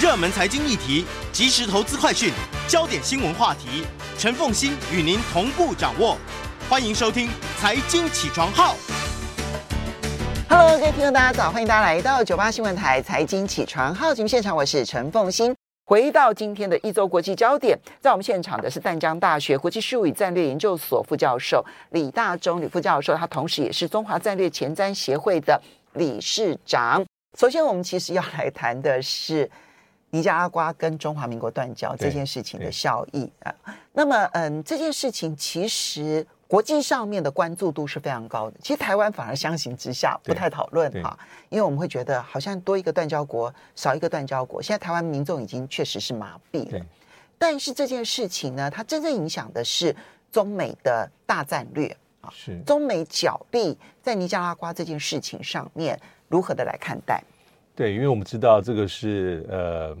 热门财经议题，即时投资快讯，焦点新闻话题，陈凤欣与您同步掌握。欢迎收听《财经起床号》。Hello，各位听众，大家早，欢迎大家来到九八新闻台《财经起床号》节目现场，我是陈凤欣。回到今天的一周国际焦点，在我们现场的是淡江大学国际事务与战略研究所副教授李大中李副教授，他同时也是中华战略前瞻协会的理事长。首先，我们其实要来谈的是。尼加拉瓜跟中华民国断交这件事情的效益啊，那么嗯，这件事情其实国际上面的关注度是非常高的。其实台湾反而相形之下不太讨论哈，因为我们会觉得好像多一个断交国少一个断交国。现在台湾民众已经确实是麻痹了，但是这件事情呢，它真正影响的是中美的大战略啊，是中美角力在尼加拉瓜这件事情上面如何的来看待？对，因为我们知道这个是呃，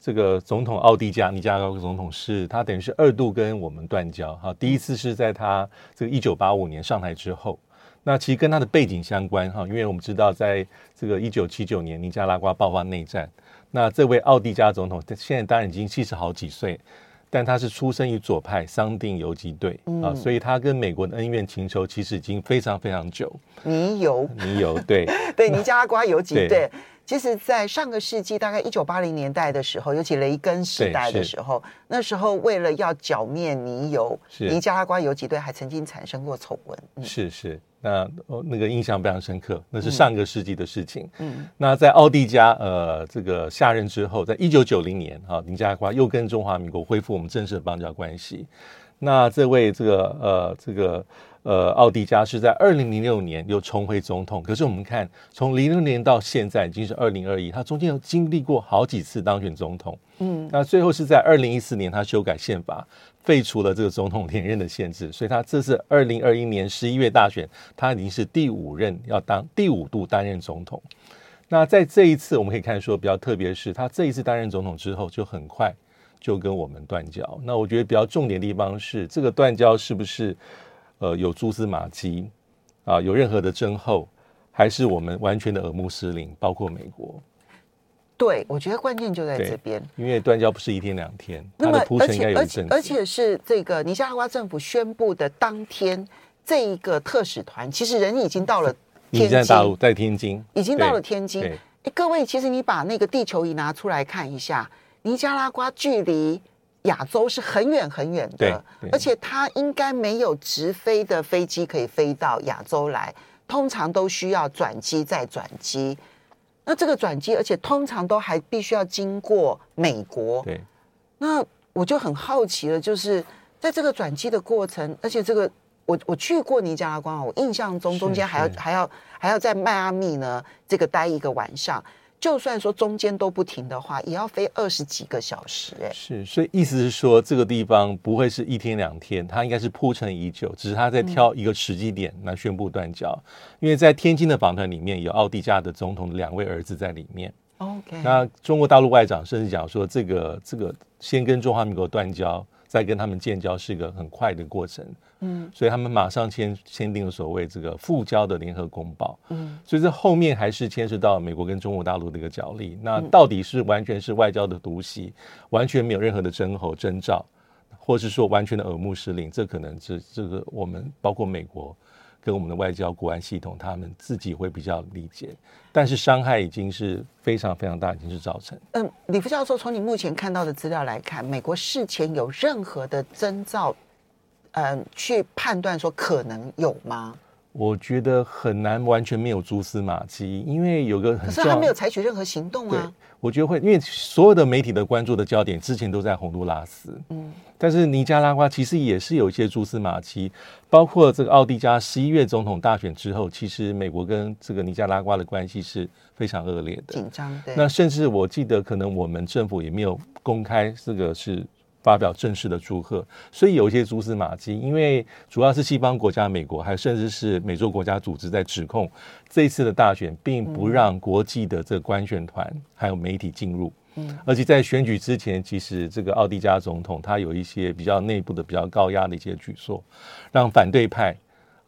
这个总统奥蒂加尼加拉瓜总统是他等于是二度跟我们断交哈。第一次是在他这个一九八五年上台之后，那其实跟他的背景相关哈，因为我们知道在这个一九七九年尼加拉瓜爆发内战，那这位奥蒂加总统现在当然已经七十好几岁，但他是出生于左派桑定游击队啊，所以他跟美国的恩怨情仇其实已经非常非常久。泥油，泥油，对。对，尼加拉瓜游击队。其实，在上个世纪大概一九八零年代的时候，尤其雷根时代的时候，那时候为了要剿灭尼油，尼加拉瓜游击队还曾经产生过丑闻。嗯、是是，那那个印象非常深刻，那是上个世纪的事情。嗯，那在奥蒂加呃这个下任之后，在一九九零年啊，林加拉瓜又跟中华民国恢复我们正式的邦交关系。那这位这个呃这个。呃，奥迪加是在二零零六年又重回总统，可是我们看从零六年到现在已经是二零二一，他中间有经历过好几次当选总统，嗯，那最后是在二零一四年他修改宪法，废除了这个总统连任的限制，所以他这是二零二一年十一月大选，他已经是第五任要当第五度担任总统。那在这一次我们可以看说比较特别是，他这一次担任总统之后就很快就跟我们断交。那我觉得比较重点的地方是这个断交是不是？呃，有蛛丝马迹啊，有任何的征候，还是我们完全的耳目失灵？包括美国，对，我觉得关键就在这边，因为断交不是一天两天，那么而且而且而且是这个尼加拉瓜政府宣布的当天，这一个特使团其实人已经到了 天津，在大陆，在天津，已经到了天津。哎，各位，其实你把那个地球仪拿出来看一下，尼加拉瓜距离。亚洲是很远很远的，而且它应该没有直飞的飞机可以飞到亚洲来，通常都需要转机再转机。那这个转机，而且通常都还必须要经过美国。对，那我就很好奇了，就是在这个转机的过程，而且这个我我去过尼加拉瓜，我印象中中间还要还要还要在迈阿密呢，这个待一个晚上。就算说中间都不停的话，也要飞二十几个小时，欸，哎，是，所以意思是说，这个地方不会是一天两天，它应该是铺陈已久，只是它在挑一个时机点来宣布断交。嗯、因为在天津的访团里面有奥地加的总统的两位儿子在里面。OK，那中国大陆外长甚至讲说，这个这个先跟中华民国断交，再跟他们建交是一个很快的过程。嗯，所以他们马上签签订了所谓这个复交的联合公报。嗯，所以这后面还是牵涉到美国跟中国大陆的一个角力。那到底是完全是外交的独袭，完全没有任何的征候征兆，或是说完全的耳目失灵？这可能是这个我们包括美国跟我们的外交国安系统，他们自己会比较理解。但是伤害已经是非常非常大，已经是造成。嗯，李副教授，从你目前看到的资料来看，美国事前有任何的征兆？嗯，去判断说可能有吗？我觉得很难完全没有蛛丝马迹，因为有个很可是他没有采取任何行动啊。我觉得会，因为所有的媒体的关注的焦点之前都在洪都拉斯，嗯，但是尼加拉瓜其实也是有一些蛛丝马迹，包括这个奥迪加十一月总统大选之后，其实美国跟这个尼加拉瓜的关系是非常恶劣的，紧张。对，那甚至我记得可能我们政府也没有公开这个是。发表正式的祝贺，所以有一些蛛丝马迹，因为主要是西方国家、美国，还有甚至是美洲国家组织在指控这一次的大选，并不让国际的这个观选团还有媒体进入。嗯，而且在选举之前，其实这个奥迪加总统他有一些比较内部的、比较高压的一些举措，让反对派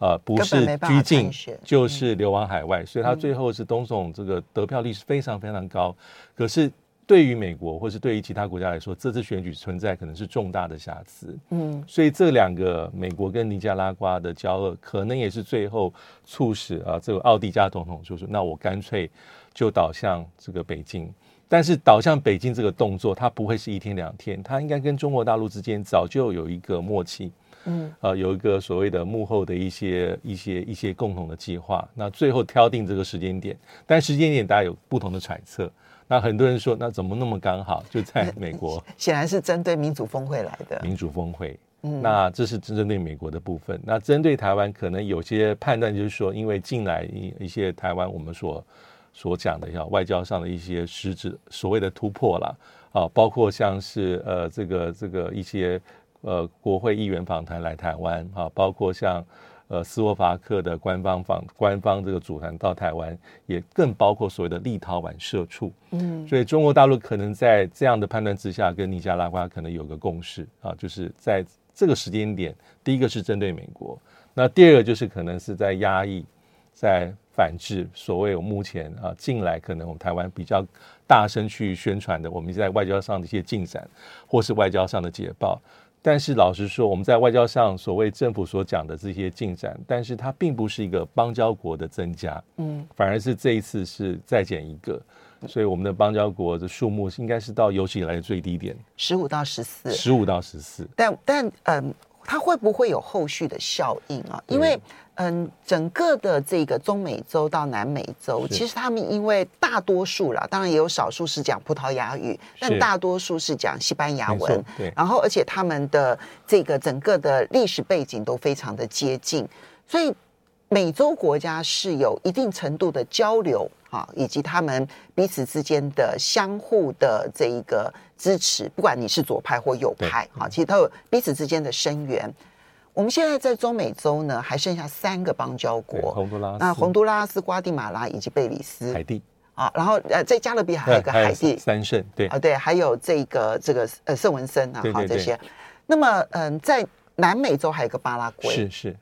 呃不是拘禁就是流亡海外，所以他最后是总统这个得票率是非常非常高。可是。对于美国，或是对于其他国家来说，这次选举存在可能是重大的瑕疵。嗯，所以这两个美国跟尼加拉瓜的交恶，可能也是最后促使啊这个奥迪加总统就说：“那我干脆就倒向这个北京。”但是倒向北京这个动作，它不会是一天两天，它应该跟中国大陆之间早就有一个默契。嗯，呃，有一个所谓的幕后的一些一些一些共同的计划。那最后挑定这个时间点，但时间点大家有不同的揣测。那很多人说，那怎么那么刚好就在 美国？显然是针对民主峰会来的。民主峰会，嗯，那这是针对美国的部分。那针对台湾，可能有些判断就是说，因为近来一一些台湾我们所所讲的，要外交上的一些实质所谓的突破了啊，包括像是呃这个这个一些呃国会议员访谈来台湾啊，包括像。呃，斯洛伐克的官方访官方这个组团到台湾，也更包括所谓的立陶宛社畜。嗯，所以中国大陆可能在这样的判断之下，跟尼加拉瓜可能有个共识啊，就是在这个时间点，第一个是针对美国，那第二个就是可能是在压抑，在反制所谓我目前啊近来可能我们台湾比较大声去宣传的，我们在外交上的一些进展，或是外交上的捷报。但是老实说，我们在外交上所谓政府所讲的这些进展，但是它并不是一个邦交国的增加，嗯，反而是这一次是再减一个，所以我们的邦交国的数目应该是到有史以来的最低点，十五到十四，十五到十四。但但嗯。它会不会有后续的效应啊？因为嗯，整个的这个中美洲到南美洲，其实他们因为大多数啦，当然也有少数是讲葡萄牙语，但大多数是讲西班牙文。对，然后而且他们的这个整个的历史背景都非常的接近，所以美洲国家是有一定程度的交流。啊，以及他们彼此之间的相互的这一个支持，不管你是左派或右派，啊，其实都有彼此之间的声援。我们现在在中美洲呢，还剩下三个邦交国：洪都拉斯、那洪都拉斯、瓜地马拉以及贝里斯、海地。啊，然后呃，在加勒比海还有一个海地三圣，对啊，对，还有这个这个呃圣文森啊，好这些。那么嗯、呃，在南美洲还有一个巴拉圭，是是。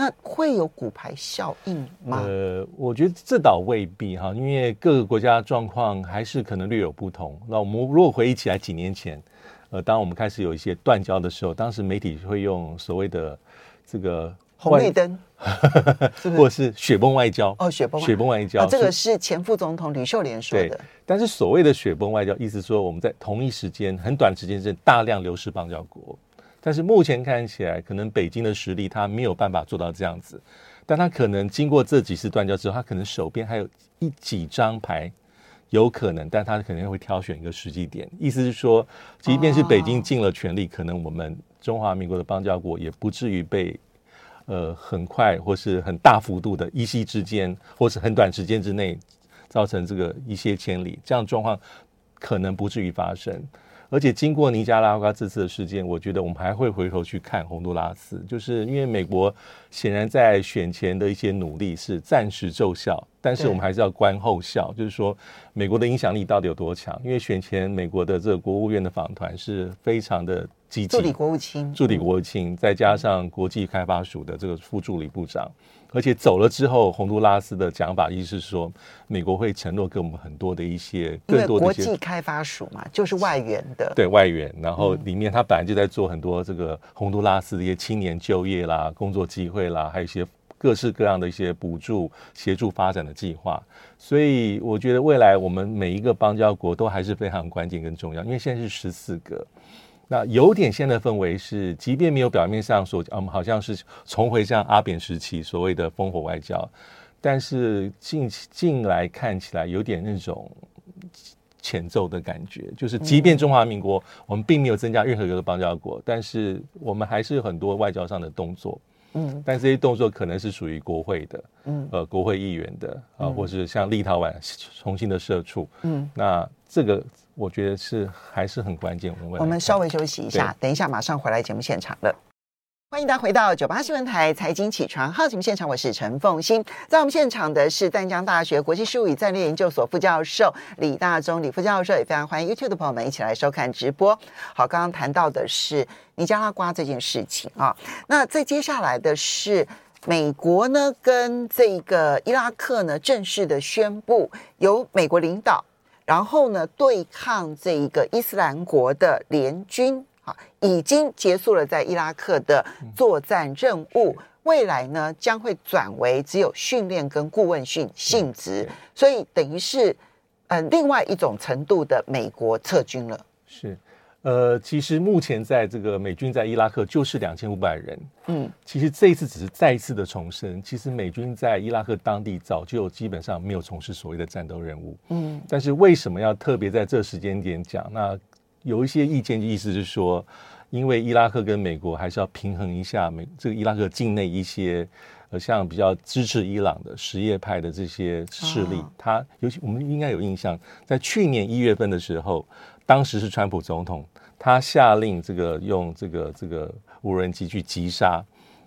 那会有骨牌效应吗？呃，我觉得这倒未必哈，因为各个国家状况还是可能略有不同。那我们如果回忆起来几年前，呃，当我们开始有一些断交的时候，当时媒体会用所谓的这个红绿灯，是是或者是雪崩外交哦，雪崩雪崩外交，哦，这个是前副总统吕秀莲说的。但是所谓的雪崩外交，意思说我们在同一时间很短时间之内大量流失邦交国。但是目前看起来，可能北京的实力他没有办法做到这样子，但他可能经过这几次断交之后，他可能手边还有一几张牌，有可能，但他肯定会挑选一个时机点。意思是说，即便是北京尽了全力，可能我们中华民国的邦交国也不至于被呃很快或是很大幅度的一夕之间，或是很短时间之内造成这个一泻千里，这样状况可能不至于发生。而且经过尼加拉瓜这次的事件，我觉得我们还会回头去看洪都拉斯，就是因为美国显然在选前的一些努力是暂时奏效，但是我们还是要观后效，就是说美国的影响力到底有多强？因为选前美国的这个国务院的访团是非常的积极，助理国务卿，助理国务卿，再加上国际开发署的这个副助理部长。而且走了之后，洪都拉斯的讲法意思是说，美国会承诺给我们很多的一些更多国际开发署嘛，就是外援的，对外援。然后里面他本来就在做很多这个洪都拉斯的一些青年就业啦、工作机会啦，还有一些各式各样的一些补助、协助发展的计划。所以我觉得未来我们每一个邦交国都还是非常关键跟重要，因为现在是十四个。那有点现在的氛围是，即便没有表面上说，嗯，好像是重回像阿扁时期所谓的烽火外交，但是近近来看起来有点那种前奏的感觉，就是即便中华民国我们并没有增加任何一个邦交国，但是我们还是有很多外交上的动作。嗯，但这些动作可能是属于国会的，嗯，呃，国会议员的啊，或是像立陶宛重新的社处，嗯，那这个我觉得是还是很关键。我们我们稍微休息一下，等一下马上回来节目现场了。欢迎大家回到九八新闻台财经起床号节目现场，我是陈凤欣。在我们现场的是淡江大学国际事务与战略研究所副教授李大中李副教授，也非常欢迎 YouTube 的朋友们一起来收看直播。好，刚刚谈到的是尼加拉瓜这件事情啊，那在接下来的是美国呢跟这个伊拉克呢正式的宣布由美国领导，然后呢对抗这一个伊斯兰国的联军啊。已经结束了在伊拉克的作战任务，未来呢将会转为只有训练跟顾问训性质，所以等于是呃另外一种程度的美国撤军了。是，呃，其实目前在这个美军在伊拉克就是两千五百人。嗯，其实这一次只是再一次的重申，其实美军在伊拉克当地早就基本上没有从事所谓的战斗任务。嗯，但是为什么要特别在这时间点讲？那有一些意见，意思是说，因为伊拉克跟美国还是要平衡一下美这个伊拉克境内一些呃，像比较支持伊朗的什叶派的这些势力。他尤其我们应该有印象，在去年一月份的时候，当时是川普总统，他下令这个用这个这个无人机去击杀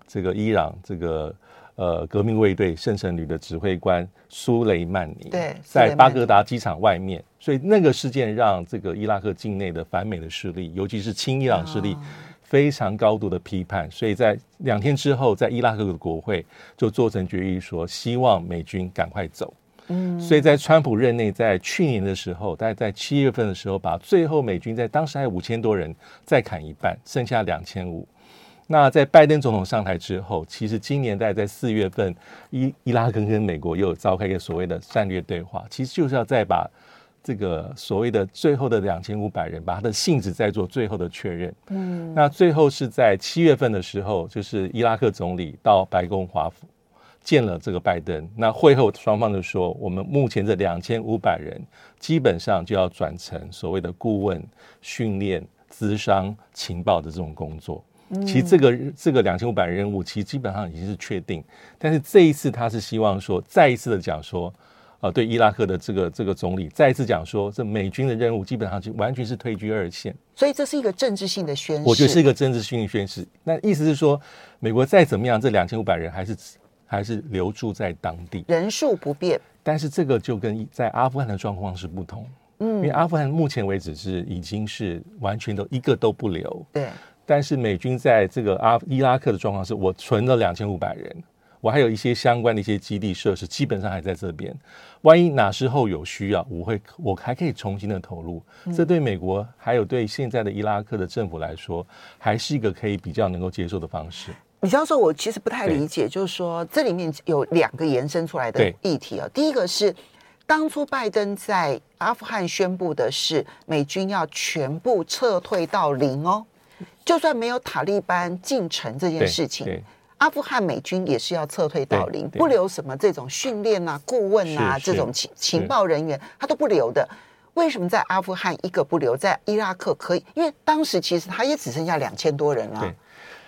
这个伊朗这个。呃，革命卫队圣城旅的指挥官苏雷曼尼，对，在巴格达机场外面，所以那个事件让这个伊拉克境内的反美的势力，尤其是亲伊朗势力，非常高度的批判。所以在两天之后，在伊拉克的国会就做成决议，说希望美军赶快走。嗯，所以在川普任内，在去年的时候，大概在七月份的时候，把最后美军在当时还有五千多人，再砍一半，剩下两千五。那在拜登总统上台之后，其实今年大概在四月份，伊伊拉克跟美国又有召开一个所谓的战略对话，其实就是要再把这个所谓的最后的两千五百人，把他的性质再做最后的确认。嗯，那最后是在七月份的时候，就是伊拉克总理到白宫华府见了这个拜登。那会后双方就说，我们目前这两千五百人基本上就要转成所谓的顾问、训练、咨商、情报的这种工作。其实这个这个两千五百人任务，其实基本上已经是确定。但是这一次他是希望说，再一次的讲说，呃，对伊拉克的这个这个总理，再一次讲说，这美军的任务基本上就完全是退居二线。所以这是一个政治性的宣示。我觉得是一个政治性的宣示。那意思是说，美国再怎么样，这两千五百人还是还是留住在当地，人数不变。但是这个就跟在阿富汗的状况是不同。嗯，因为阿富汗目前为止是已经是完全都一个都不留。对。但是美军在这个阿伊拉克的状况是，我存了两千五百人，我还有一些相关的一些基地设施，基本上还在这边。万一哪时候有需要，我会我还可以重新的投入。这对美国还有对现在的伊拉克的政府来说，还是一个可以比较能够接受的方式。李教授，我其实不太理解，就是说这里面有两个延伸出来的议题啊。第一个是当初拜登在阿富汗宣布的是美军要全部撤退到零哦。就算没有塔利班进城这件事情，阿富汗美军也是要撤退到零，不留什么这种训练啊、顾问啊这种情情报人员，他都不留的。为什么在阿富汗一个不留，在伊拉克可以？因为当时其实他也只剩下两千多人了。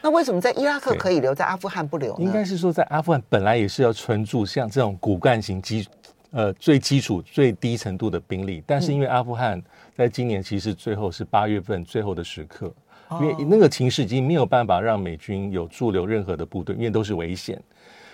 那为什么在伊拉克可以留，在阿富汗不留呢？应该是说，在阿富汗本来也是要存住像这种骨干型基呃最基础最低程度的兵力，但是因为阿富汗在今年其实最后是八月份最后的时刻。因为那个情势已经没有办法让美军有驻留任何的部队，因为都是危险，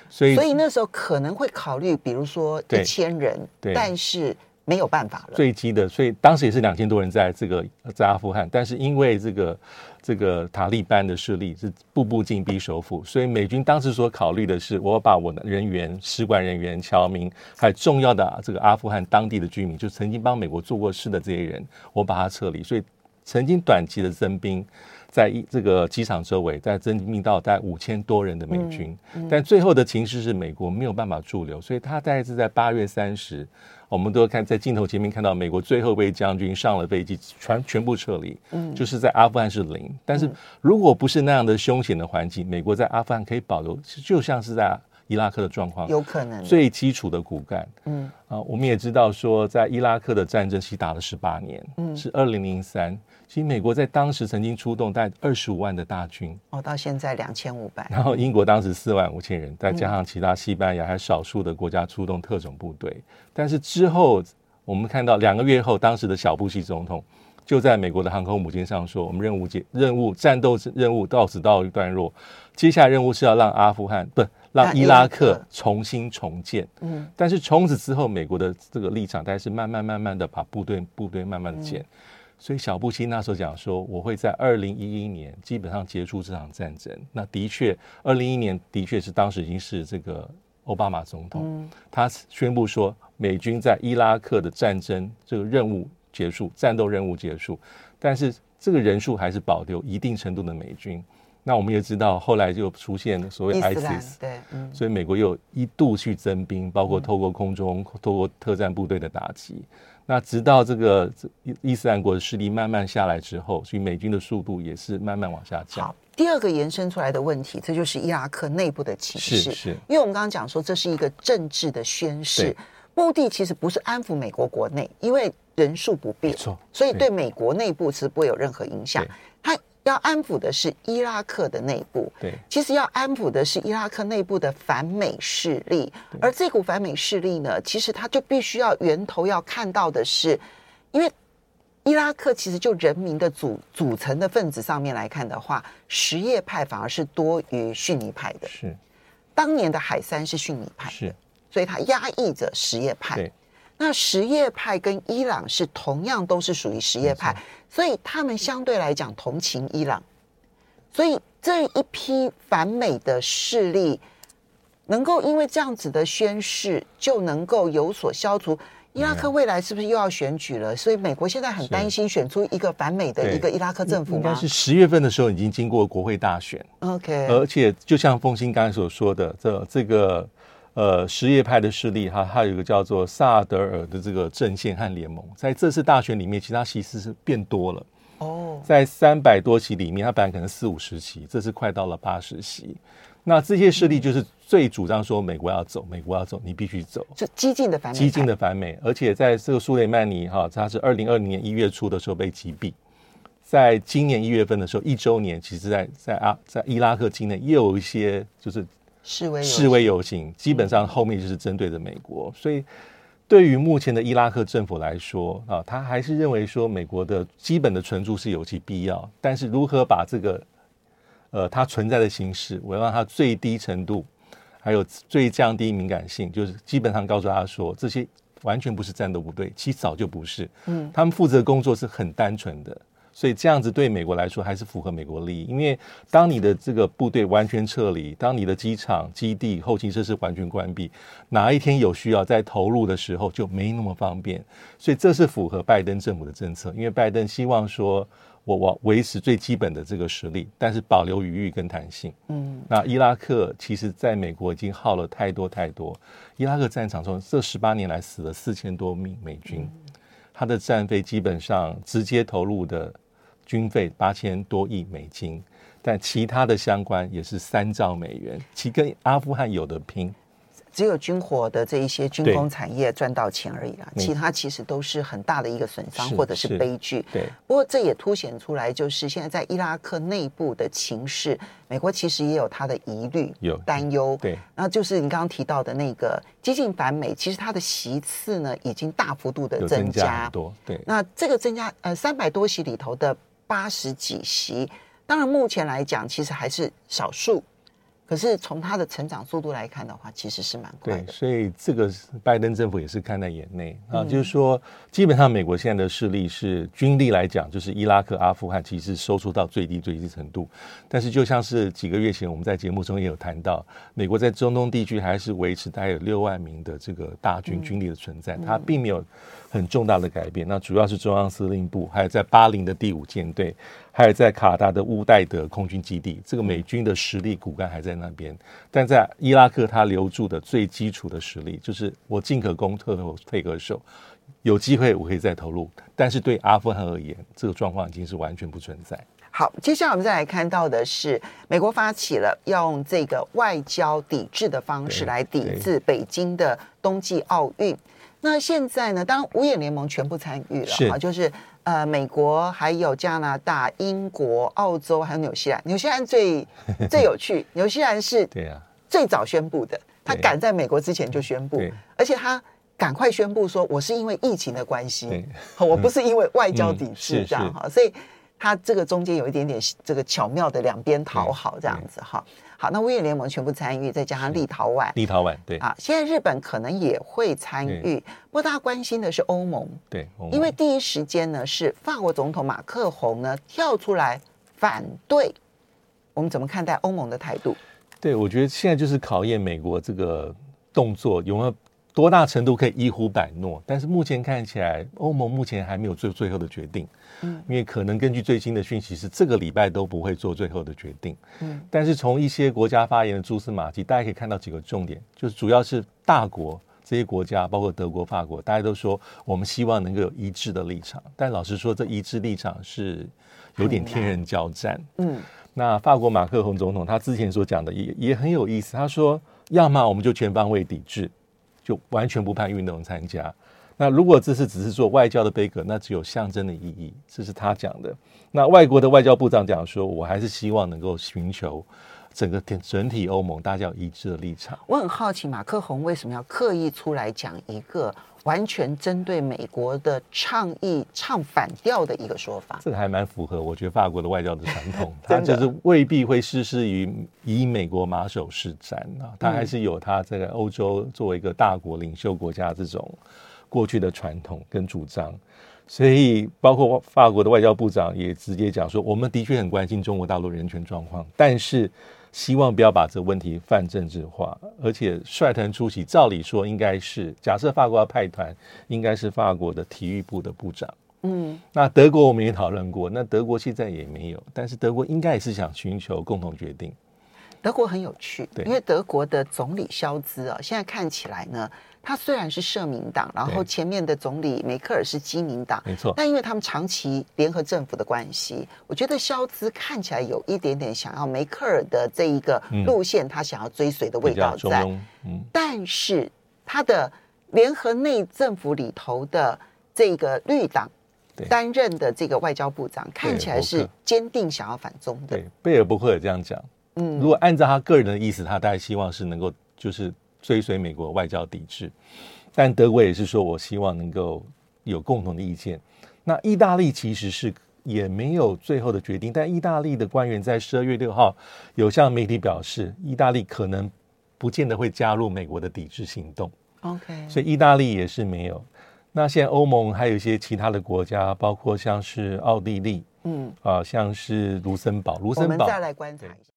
所以所以那时候可能会考虑，比如说一千人，但是没有办法了。坠机的，所以当时也是两千多人在这个在阿富汗，但是因为这个这个塔利班的势力是步步进逼首府，所以美军当时所考虑的是，我把我的人员、使馆人员、侨民，还有重要的这个阿富汗当地的居民，就曾经帮美国做过事的这些人，我把他撤离，所以。曾经短期的增兵。在一这个机场周围，在增兵到大概五千多人的美军，嗯嗯、但最后的情势是美国没有办法驻留，所以他大概是在八月三十，我们都看在镜头前面看到美国最后一位将军上了飞机，全全部撤离，嗯，就是在阿富汗是零，但是如果不是那样的凶险的环境，美国在阿富汗可以保留，就像是在。伊拉克的状况有可能。最基础的骨干，嗯。啊，我们也知道说，在伊拉克的战争其实打了十八年，嗯，是二零零三，其实美国在当时曾经出动带二十五万的大军，哦，到现在两千五百，然后英国当时四万五千人，再加上其他西班牙还少数的国家出动特种部队，但是之后我们看到两个月后，当时的小布希总统就在美国的航空母舰上说，我们任务解任务战斗任务到此到一段落，接下来任务是要让阿富汗不。让伊拉克。重新重建，嗯，但是从此之后，美国的这个立场，大概是慢慢慢慢的把部队部队慢慢的减，所以小布希那时候讲说，我会在二零一一年基本上结束这场战争。那的确，二零一一年的确是当时已经是这个奥巴马总统，他宣布说，美军在伊拉克的战争这个任务结束，战斗任务结束，但是这个人数还是保留一定程度的美军。那我们也知道，后来就出现所谓 ISIS，对，嗯，所以美国又一度去增兵，包括透过空中、透过特战部队的打击。那直到这个伊伊斯兰国的势力慢慢下来之后，所以美军的速度也是慢慢往下降。好，第二个延伸出来的问题，这就是伊拉克内部的情势。是是，因为我们刚刚讲说，这是一个政治的宣示，目的其实不是安抚美国国内，因为人数不变，所以对美国内部其实不会有任何影响。它要安抚的是伊拉克的内部，对，其实要安抚的是伊拉克内部的反美势力，而这股反美势力呢，其实它就必须要源头要看到的是，因为伊拉克其实就人民的组组成的分子上面来看的话，什叶派反而是多于逊尼派的，是，当年的海山是逊尼派的，是，所以他压抑着什叶派。那什叶派跟伊朗是同样都是属于什叶派，所以他们相对来讲同情伊朗，所以这一批反美的势力能够因为这样子的宣誓就能够有所消除。伊拉克未来是不是又要选举了？所以美国现在很担心选出一个反美的一个伊拉克政府吗？应该是十月份的时候已经经过国会大选，OK，而且就像凤馨刚才所说的，这这个。呃，什叶派的势力哈，还有一个叫做萨德尔的这个阵线和联盟，在这次大选里面，其他席次是变多了。哦，在三百多席里面，他本来可能四五十席，这次快到了八十席。那这些势力就是最主张说美国要走，美国要走，你必须走。就激进的反美，激进的反美，而且在这个苏雷曼尼哈，他是二零二零年一月初的时候被击毙，在今年一月份的时候，一周年，其实在在啊在伊拉克境内也有一些就是。示威示威游行，基本上后面就是针对着美国，所以对于目前的伊拉克政府来说啊，他还是认为说美国的基本的存驻是有其必要，但是如何把这个呃它存在的形式，我要让它最低程度，还有最降低敏感性，就是基本上告诉他说，这些完全不是战斗部队，其实早就不是，嗯，他们负责的工作是很单纯的。所以这样子对美国来说还是符合美国利益，因为当你的这个部队完全撤离，当你的机场、基地、后勤设施完全关闭，哪一天有需要再投入的时候就没那么方便。所以这是符合拜登政府的政策，因为拜登希望说我我维持最基本的这个实力，但是保留余裕跟弹性。嗯，那伊拉克其实在美国已经耗了太多太多，伊拉克战场中这十八年来死了四千多名美军。他的战费基本上直接投入的军费八千多亿美金，但其他的相关也是三兆美元，其跟阿富汗有的拼。只有军火的这一些军工产业赚到钱而已啦，其他其实都是很大的一个损伤或者是悲剧。对，不过这也凸显出来，就是现在在伊拉克内部的情势，美国其实也有他的疑虑、有担忧。对，那就是你刚刚提到的那个激进反美，其实它的席次呢已经大幅度的增加，增加很多。对，那这个增加呃三百多席里头的八十几席，当然目前来讲其实还是少数。可是从他的成长速度来看的话，其实是蛮快的。对，所以这个拜登政府也是看在眼内啊，就是说，基本上美国现在的势力是军力来讲，就是伊拉克、阿富汗其实收缩到最低最低程度。但是就像是几个月前我们在节目中也有谈到，美国在中东地区还是维持大概有六万名的这个大军军力的存在，它并没有很重大的改变。那主要是中央司令部，还有在巴林的第五舰队。还有在卡达的乌代德空军基地，这个美军的实力骨干还在那边，但在伊拉克，他留住的最基础的实力就是我进可攻，退可退可守，有机会我可以再投入。但是对阿富汗而言，这个状况已经是完全不存在。好，接下来我们再来看到的是，美国发起了要用这个外交抵制的方式来抵制北京的冬季奥运。那现在呢，当然五眼联盟全部参与了啊，就是。呃，美国还有加拿大、英国、澳洲，还有纽西兰。纽西兰最 最有趣，纽西兰是对啊，最早宣布的，他赶在美国之前就宣布，而且他赶快宣布说，我是因为疫情的关系，我不是因为外交抵制这样哈，所以他这个中间有一点点这个巧妙的两边讨好这样子哈。好，那五眼联盟全部参与，再加上立陶宛，立陶宛对。啊，现在日本可能也会参与，不过大家关心的是欧盟，对，因为第一时间呢是法国总统马克宏呢跳出来反对，我们怎么看待欧盟的态度？对，我觉得现在就是考验美国这个动作有没有。多大程度可以一呼百诺？但是目前看起来，欧盟目前还没有做最后的决定。嗯，因为可能根据最新的讯息是这个礼拜都不会做最后的决定。嗯，但是从一些国家发言的蛛丝马迹，大家可以看到几个重点，就是主要是大国这些国家，包括德国、法国，大家都说我们希望能够有一致的立场。但老实说，这一致立场是有点天人交战。嗯，那法国马克宏总统他之前所讲的也也很有意思，他说要么我们就全方位抵制。就完全不派运动参加。那如果这次只是做外交的杯葛，那只有象征的意义。这是他讲的。那外国的外交部长讲说，我还是希望能够寻求整个整体欧盟大家有一致的立场。我很好奇，马克宏为什么要刻意出来讲一个？完全针对美国的倡议唱反调的一个说法，这个还蛮符合我觉得法国的外交的传统，他就是未必会事事于以美国马首是瞻啊，他还是有他这个欧洲作为一个大国领袖国家这种过去的传统跟主张，所以包括法国的外交部长也直接讲说，我们的确很关心中国大陆人权状况，但是。希望不要把这个问题泛政治化，而且率团出席，照理说应该是假设法国要派团，应该是法国的体育部的部长。嗯，那德国我们也讨论过，那德国现在也没有，但是德国应该也是想寻求共同决定。德国很有趣，因为德国的总理肖兹啊，现在看起来呢。他虽然是社民党，然后前面的总理梅克尔是基民党，没错。但因为他们长期联合政府的关系，我觉得肖兹看起来有一点点想要梅克尔的这一个路线，他想要追随的味道在。嗯。但是他的联合内政府里头的这个绿党担任的这个外交部长，看起来是坚定想要反中的。对，贝尔伯克也这样讲。嗯。如果按照他个人的意思，他大概希望是能够就是。追随美国外交抵制，但德国也是说，我希望能够有共同的意见。那意大利其实是也没有最后的决定，但意大利的官员在十二月六号有向媒体表示，意大利可能不见得会加入美国的抵制行动。OK，所以意大利也是没有。那现在欧盟还有一些其他的国家，包括像是奥地利，嗯啊，像是卢森堡，卢森堡，我们再来观察一下。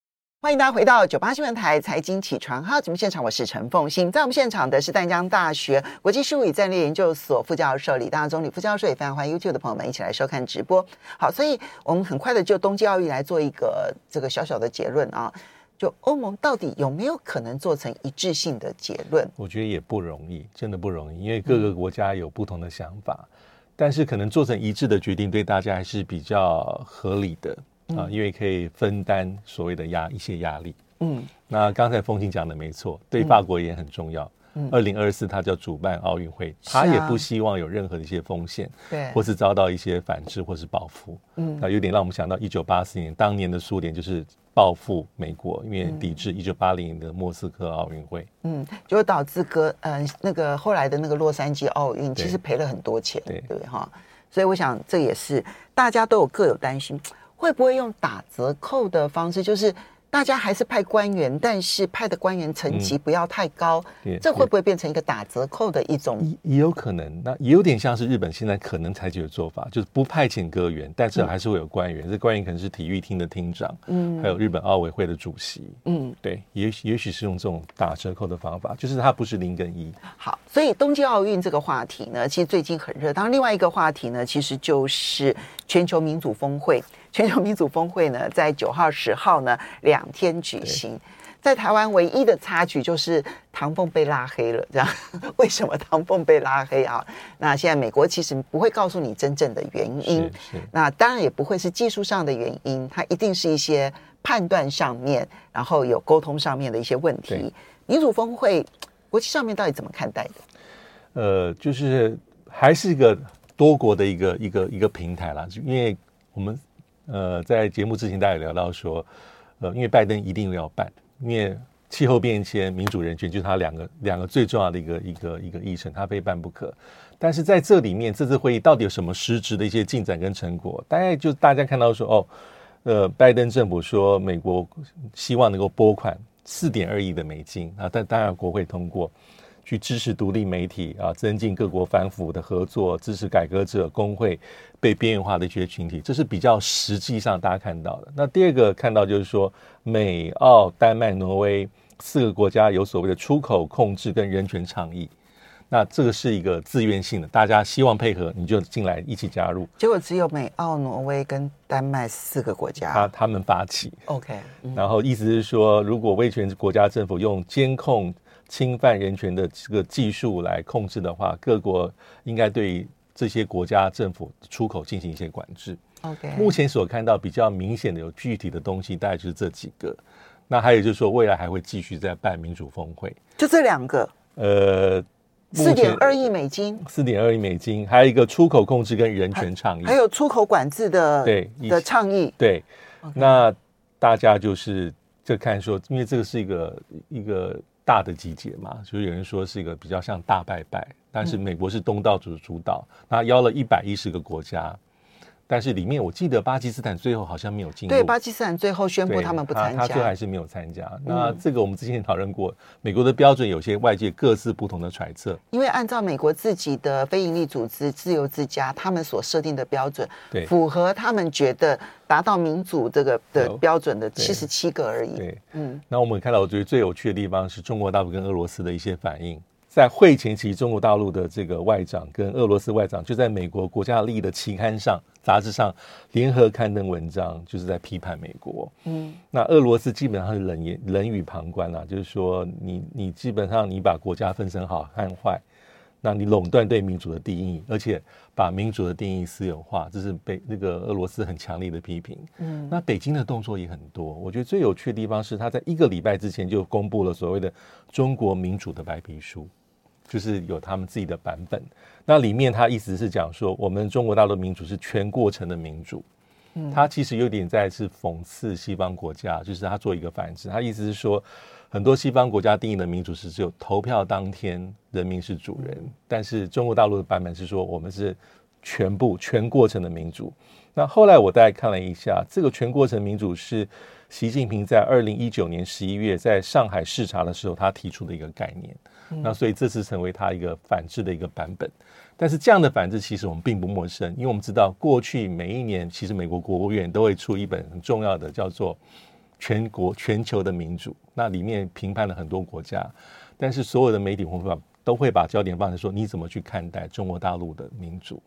欢迎大家回到九八新闻台财经起床号节目现场，我是陈凤馨。在我们现场的是淡江大学国际事务与战略研究所副教授李大中李副教授，也非常欢迎 YouTube 的朋友们一起来收看直播。好，所以我们很快的就冬季奥运来做一个这个小小的结论啊，就欧盟到底有没有可能做成一致性的结论？我觉得也不容易，真的不容易，因为各个国家有不同的想法，但是可能做成一致的决定，对大家还是比较合理的。啊，因为可以分担所谓的压一些压力。嗯，那刚才风清讲的没错，对法国也很重要。嗯，二零二四他叫主办奥运会，他也不希望有任何的一些风险，对，或是遭到一些反制或是报复。嗯，那有点让我们想到一九八四年当年的苏联就是报复美国，因为抵制一九八零年的莫斯科奥运会。嗯，就导致哥嗯那个后来的那个洛杉矶奥运其实赔了很多钱，对对哈。所以我想这也是大家都有各有担心。会不会用打折扣的方式？就是大家还是派官员，但是派的官员层级不要太高，嗯、这会不会变成一个打折扣的一种？也有可能，那也有点像是日本现在可能采取的做法，就是不派遣歌员，但是还是会有官员。嗯、这官员可能是体育厅的厅长，嗯，还有日本奥委会的主席，嗯，对，也许也许是用这种打折扣的方法，就是它不是零跟一。好，所以东京奥运这个话题呢，其实最近很热。当然，另外一个话题呢，其实就是全球民主峰会。全球民主峰会呢，在九号、十号呢两天举行。在台湾唯一的插曲就是唐凤被拉黑了，这样 为什么唐凤被拉黑啊？那现在美国其实不会告诉你真正的原因，那当然也不会是技术上的原因，它一定是一些判断上面，然后有沟通上面的一些问题。民主峰会国际上面到底怎么看待的？呃，就是还是一个多国的一个一个一个平台啦，因为我们。呃，在节目之前，大家也聊到说，呃，因为拜登一定要办，因为气候变迁、民主人权就是他两个两个最重要的一个一个一个议程，他非办不可。但是在这里面，这次会议到底有什么实质的一些进展跟成果？大概就大家看到说，哦，呃，拜登政府说美国希望能够拨款四点二亿的美金啊，但当然国会通过。去支持独立媒体啊，增进各国反腐的合作，支持改革者、工会被边缘化的一些群体，这是比较实际上大家看到的。那第二个看到就是说，美、澳、丹麦、挪威四个国家有所谓的出口控制跟人权倡议，那这个是一个自愿性的，大家希望配合，你就进来一起加入。结果只有美、澳、挪威跟丹麦四个国家，他他们发起。OK，然后意思是说，如果威权国家政府用监控。侵犯人权的这个技术来控制的话，各国应该对这些国家政府出口进行一些管制。OK，目前所看到比较明显的有具体的东西，大概就是这几个。那还有就是说，未来还会继续再办民主峰会，就这两个。呃，四点二亿美金，四点二亿美金，还有一个出口控制跟人权倡议，还有出口管制的对的倡议。对.那大家就是就看说，因为这个是一个一个。大的集结嘛，所以有人说是一个比较像大拜拜，但是美国是东道主主导，他邀了一百一十个国家。但是里面我记得巴基斯坦最后好像没有进入。对，巴基斯坦最后宣布他们不参加，他最后还是没有参加。那这个我们之前讨论过，嗯，美国的标准有些外界各自不同的揣测。因为按照美国自己的非营利组织自由之家他们所设定的标准，对，符合他们觉得达到民主这个的标准的七十七个而已。对，嗯。那我们看到我觉得最有趣的地方是中国大陆跟俄罗斯的一些反应。在会前期，中国大陆的这个外长跟俄罗斯外长就在美国国家利益的期刊上、杂志上联合刊登文章，就是在批判美国。嗯，那俄罗斯基本上是冷言冷语旁观啊，就是说你你基本上你把国家分成好和坏，那你垄断对民主的定义，而且把民主的定义私有化，这是被那个俄罗斯很强烈的批评。嗯，那北京的动作也很多。我觉得最有趣的地方是，他在一个礼拜之前就公布了所谓的中国民主的白皮书。就是有他们自己的版本，那里面他意思是讲说，我们中国大陆民主是全过程的民主，嗯，他其实有点在是讽刺西方国家，就是他做一个反制，他意思是说，很多西方国家定义的民主是只有投票当天人民是主人，但是中国大陆的版本是说，我们是全部全过程的民主。那后来我大概看了一下，这个全过程民主是习近平在二零一九年十一月在上海视察的时候他提出的一个概念。那所以这次成为他一个反制的一个版本，但是这样的反制其实我们并不陌生，因为我们知道过去每一年其实美国国务院都会出一本很重要的叫做《全国全球的民主》，那里面评判了很多国家，但是所有的媒体会把都会把焦点放在说你怎么去看待中国大陆的民主。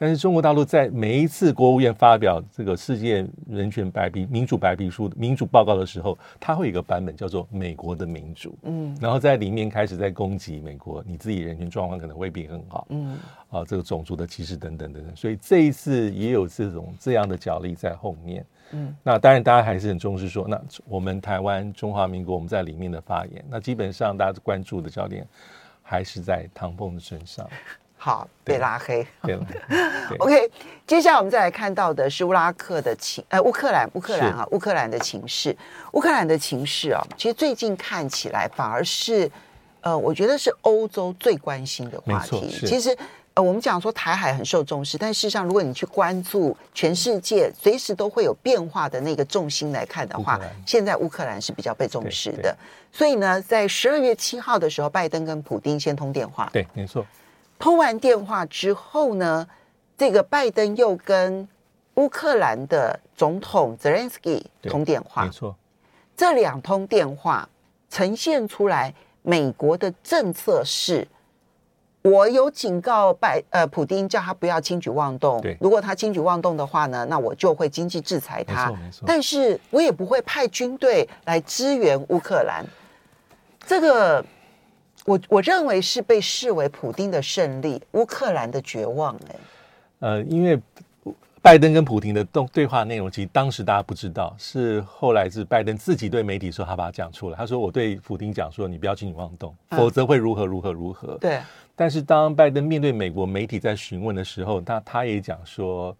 但是中国大陆在每一次国务院发表这个世界人权白皮民主白皮书民主报告的时候，它会有一个版本叫做“美国的民主”，嗯，然后在里面开始在攻击美国，你自己人权状况可能未必很好，嗯，啊，这个种族的歧视等等等等，所以这一次也有这种这样的角力在后面，嗯，那当然大家还是很重视说，那我们台湾中华民国我们在里面的发言，那基本上大家关注的焦点还是在唐凤的身上。好，被拉黑。对，OK。接下来我们再来看到的是乌拉克的情，呃，乌克兰，乌克兰啊，乌克兰的情势。乌克兰的情势啊，其实最近看起来反而是，呃，我觉得是欧洲最关心的话题。其实。呃，我们讲说台海很受重视，但事实上，如果你去关注全世界随时都会有变化的那个重心来看的话，现在乌克兰是比较被重视的。所以呢，在十二月七号的时候，拜登跟普丁先通电话。对，没错。通完电话之后呢，这个拜登又跟乌克兰的总统泽连斯基通电话。没错。这两通电话呈现出来，美国的政策是。我有警告拜呃普丁，叫他不要轻举妄动。对，如果他轻举妄动的话呢，那我就会经济制裁他。没错，没错。但是我也不会派军队来支援乌克兰。这个，我我认为是被视为普丁的胜利，乌克兰的绝望。哎，呃，因为拜登跟普丁的动对话内容，其实当时大家不知道，是后来是拜登自己对媒体说，他把它讲出来。他说：“我对普丁讲说，你不要轻举妄动，否则会如何如何如何。”对。但是当拜登面对美国媒体在询问的时候，他他也讲说，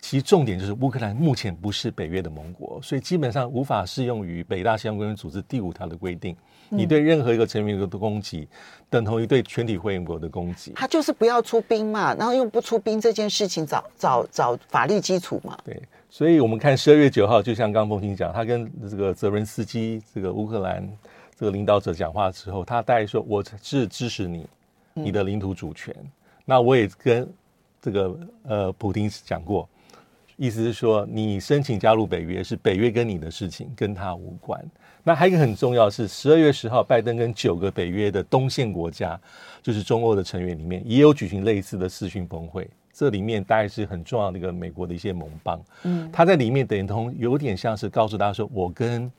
其实重点就是乌克兰目前不是北约的盟国，所以基本上无法适用于北大西洋公约组织第五条的规定。你对任何一个成员国的攻击，等同于对全体会员国的攻击。他就是不要出兵嘛，然后用不出兵这件事情找找找法律基础嘛。对，所以我们看十二月九号，就像刚刚凤馨讲，他跟这个泽伦斯基这个乌克兰这个领导者讲话的时候，他大概说：“我是支持你。”你的领土主权，那我也跟这个呃普丁讲过，意思是说，你申请加入北约是北约跟你的事情，跟他无关。那还有一个很重要是，十二月十号，拜登跟九个北约的东线国家，就是中欧的成员里面，也有举行类似的视讯峰会。这里面大概是很重要的一个美国的一些盟邦，嗯，他在里面等同有点像是告诉大家说，我跟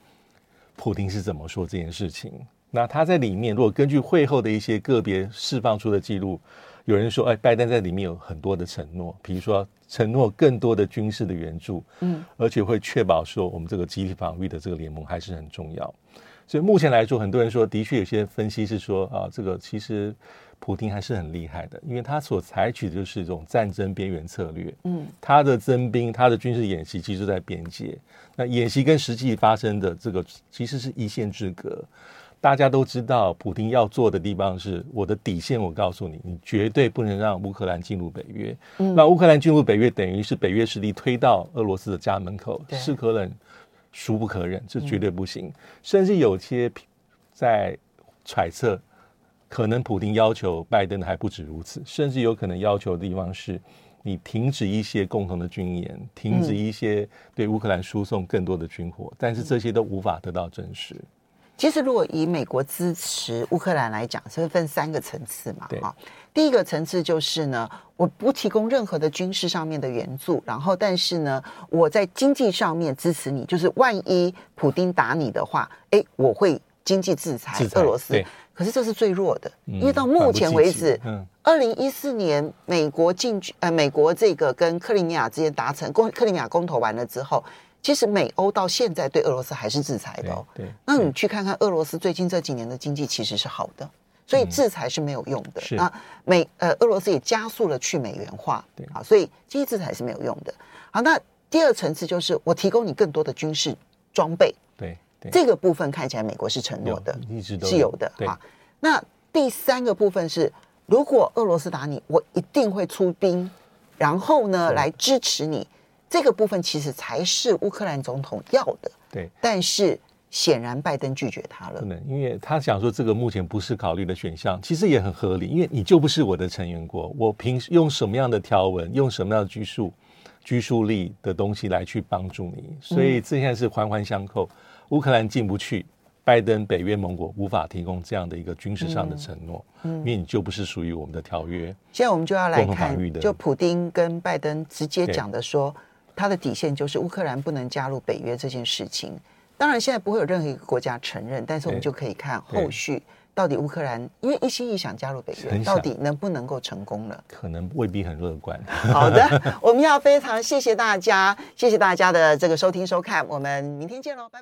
普丁是怎么说这件事情。那他在里面，如果根据会后的一些个别释放出的记录，有人说，哎，拜登在里面有很多的承诺，比如说承诺更多的军事的援助，嗯，而且会确保说我们这个集体防御的这个联盟还是很重要。所以目前来说，很多人说，的确有些分析是说，啊，这个其实普京还是很厉害的，因为他所采取的就是一种战争边缘策略，嗯，他的征兵，他的军事演习，其实在边界，那演习跟实际发生的这个其实是一线之隔。大家都知道，普京要做的地方是我的底线。我告诉你，你绝对不能让乌克兰进入北约。嗯，那乌克兰进入北约，等于是北约实力推到俄罗斯的家门口，是可忍，孰不可忍？这绝对不行。嗯，甚至有些在揣测，可能普丁要求拜登的还不止如此，甚至有可能要求的地方是，你停止一些共同的军演，停止一些对乌克兰输送更多的军火。但是这些都无法得到证实。其实，如果以美国支持乌克兰来讲，是分三个层次嘛？哈，第一个层次就是呢，我不提供任何的军事上面的援助，然后但是呢，我在经济上面支持你，就是万一普丁打你的话，哎，我会经济制裁俄罗斯。可是这是最弱的，因为到目前为止，二零一四年美国进军呃，美国这个跟克里米亚之间达成公克里米亚公投完了之后。其实美欧到现在对俄罗斯还是制裁的哦。对，那你去看看俄罗斯最近这几年的经济其实是好的，所以制裁是没有用的。那美呃俄罗斯也加速了去美元化，对啊，所以经济制裁是没有用的。好，那第二层次就是我提供你更多的军事装备，对，这个部分看起来美国是承诺的，一直都是有的啊。那第三个部分是，如果俄罗斯打你，我一定会出兵，然后呢来支持你。这个部分其实才是乌克兰总统要的，对。但是显然拜登拒绝他了，不能，因为他想说这个目前不是考虑的选项，其实也很合理，因为你就不是我的成员国，我凭用什么样的条文，用什么样的拘束、拘束力的东西来去帮助你？所以这现在是环环相扣，乌克兰进不去。拜登北约盟国无法提供这样的一个军事上的承诺，嗯，因为你就不是属于我们的条约。现在我们就要来看，就普丁跟拜登直接讲的说，他的底线就是乌克兰不能加入北约这件事情。当然，现在不会有任何一个国家承认，但是我们就可以看后续到底乌克兰因为一心一想加入北约，到底能不能够成功了？可能未必很乐观。好的，我们要非常谢谢大家，谢谢大家的这个收听收看，我们明天见喽，拜拜。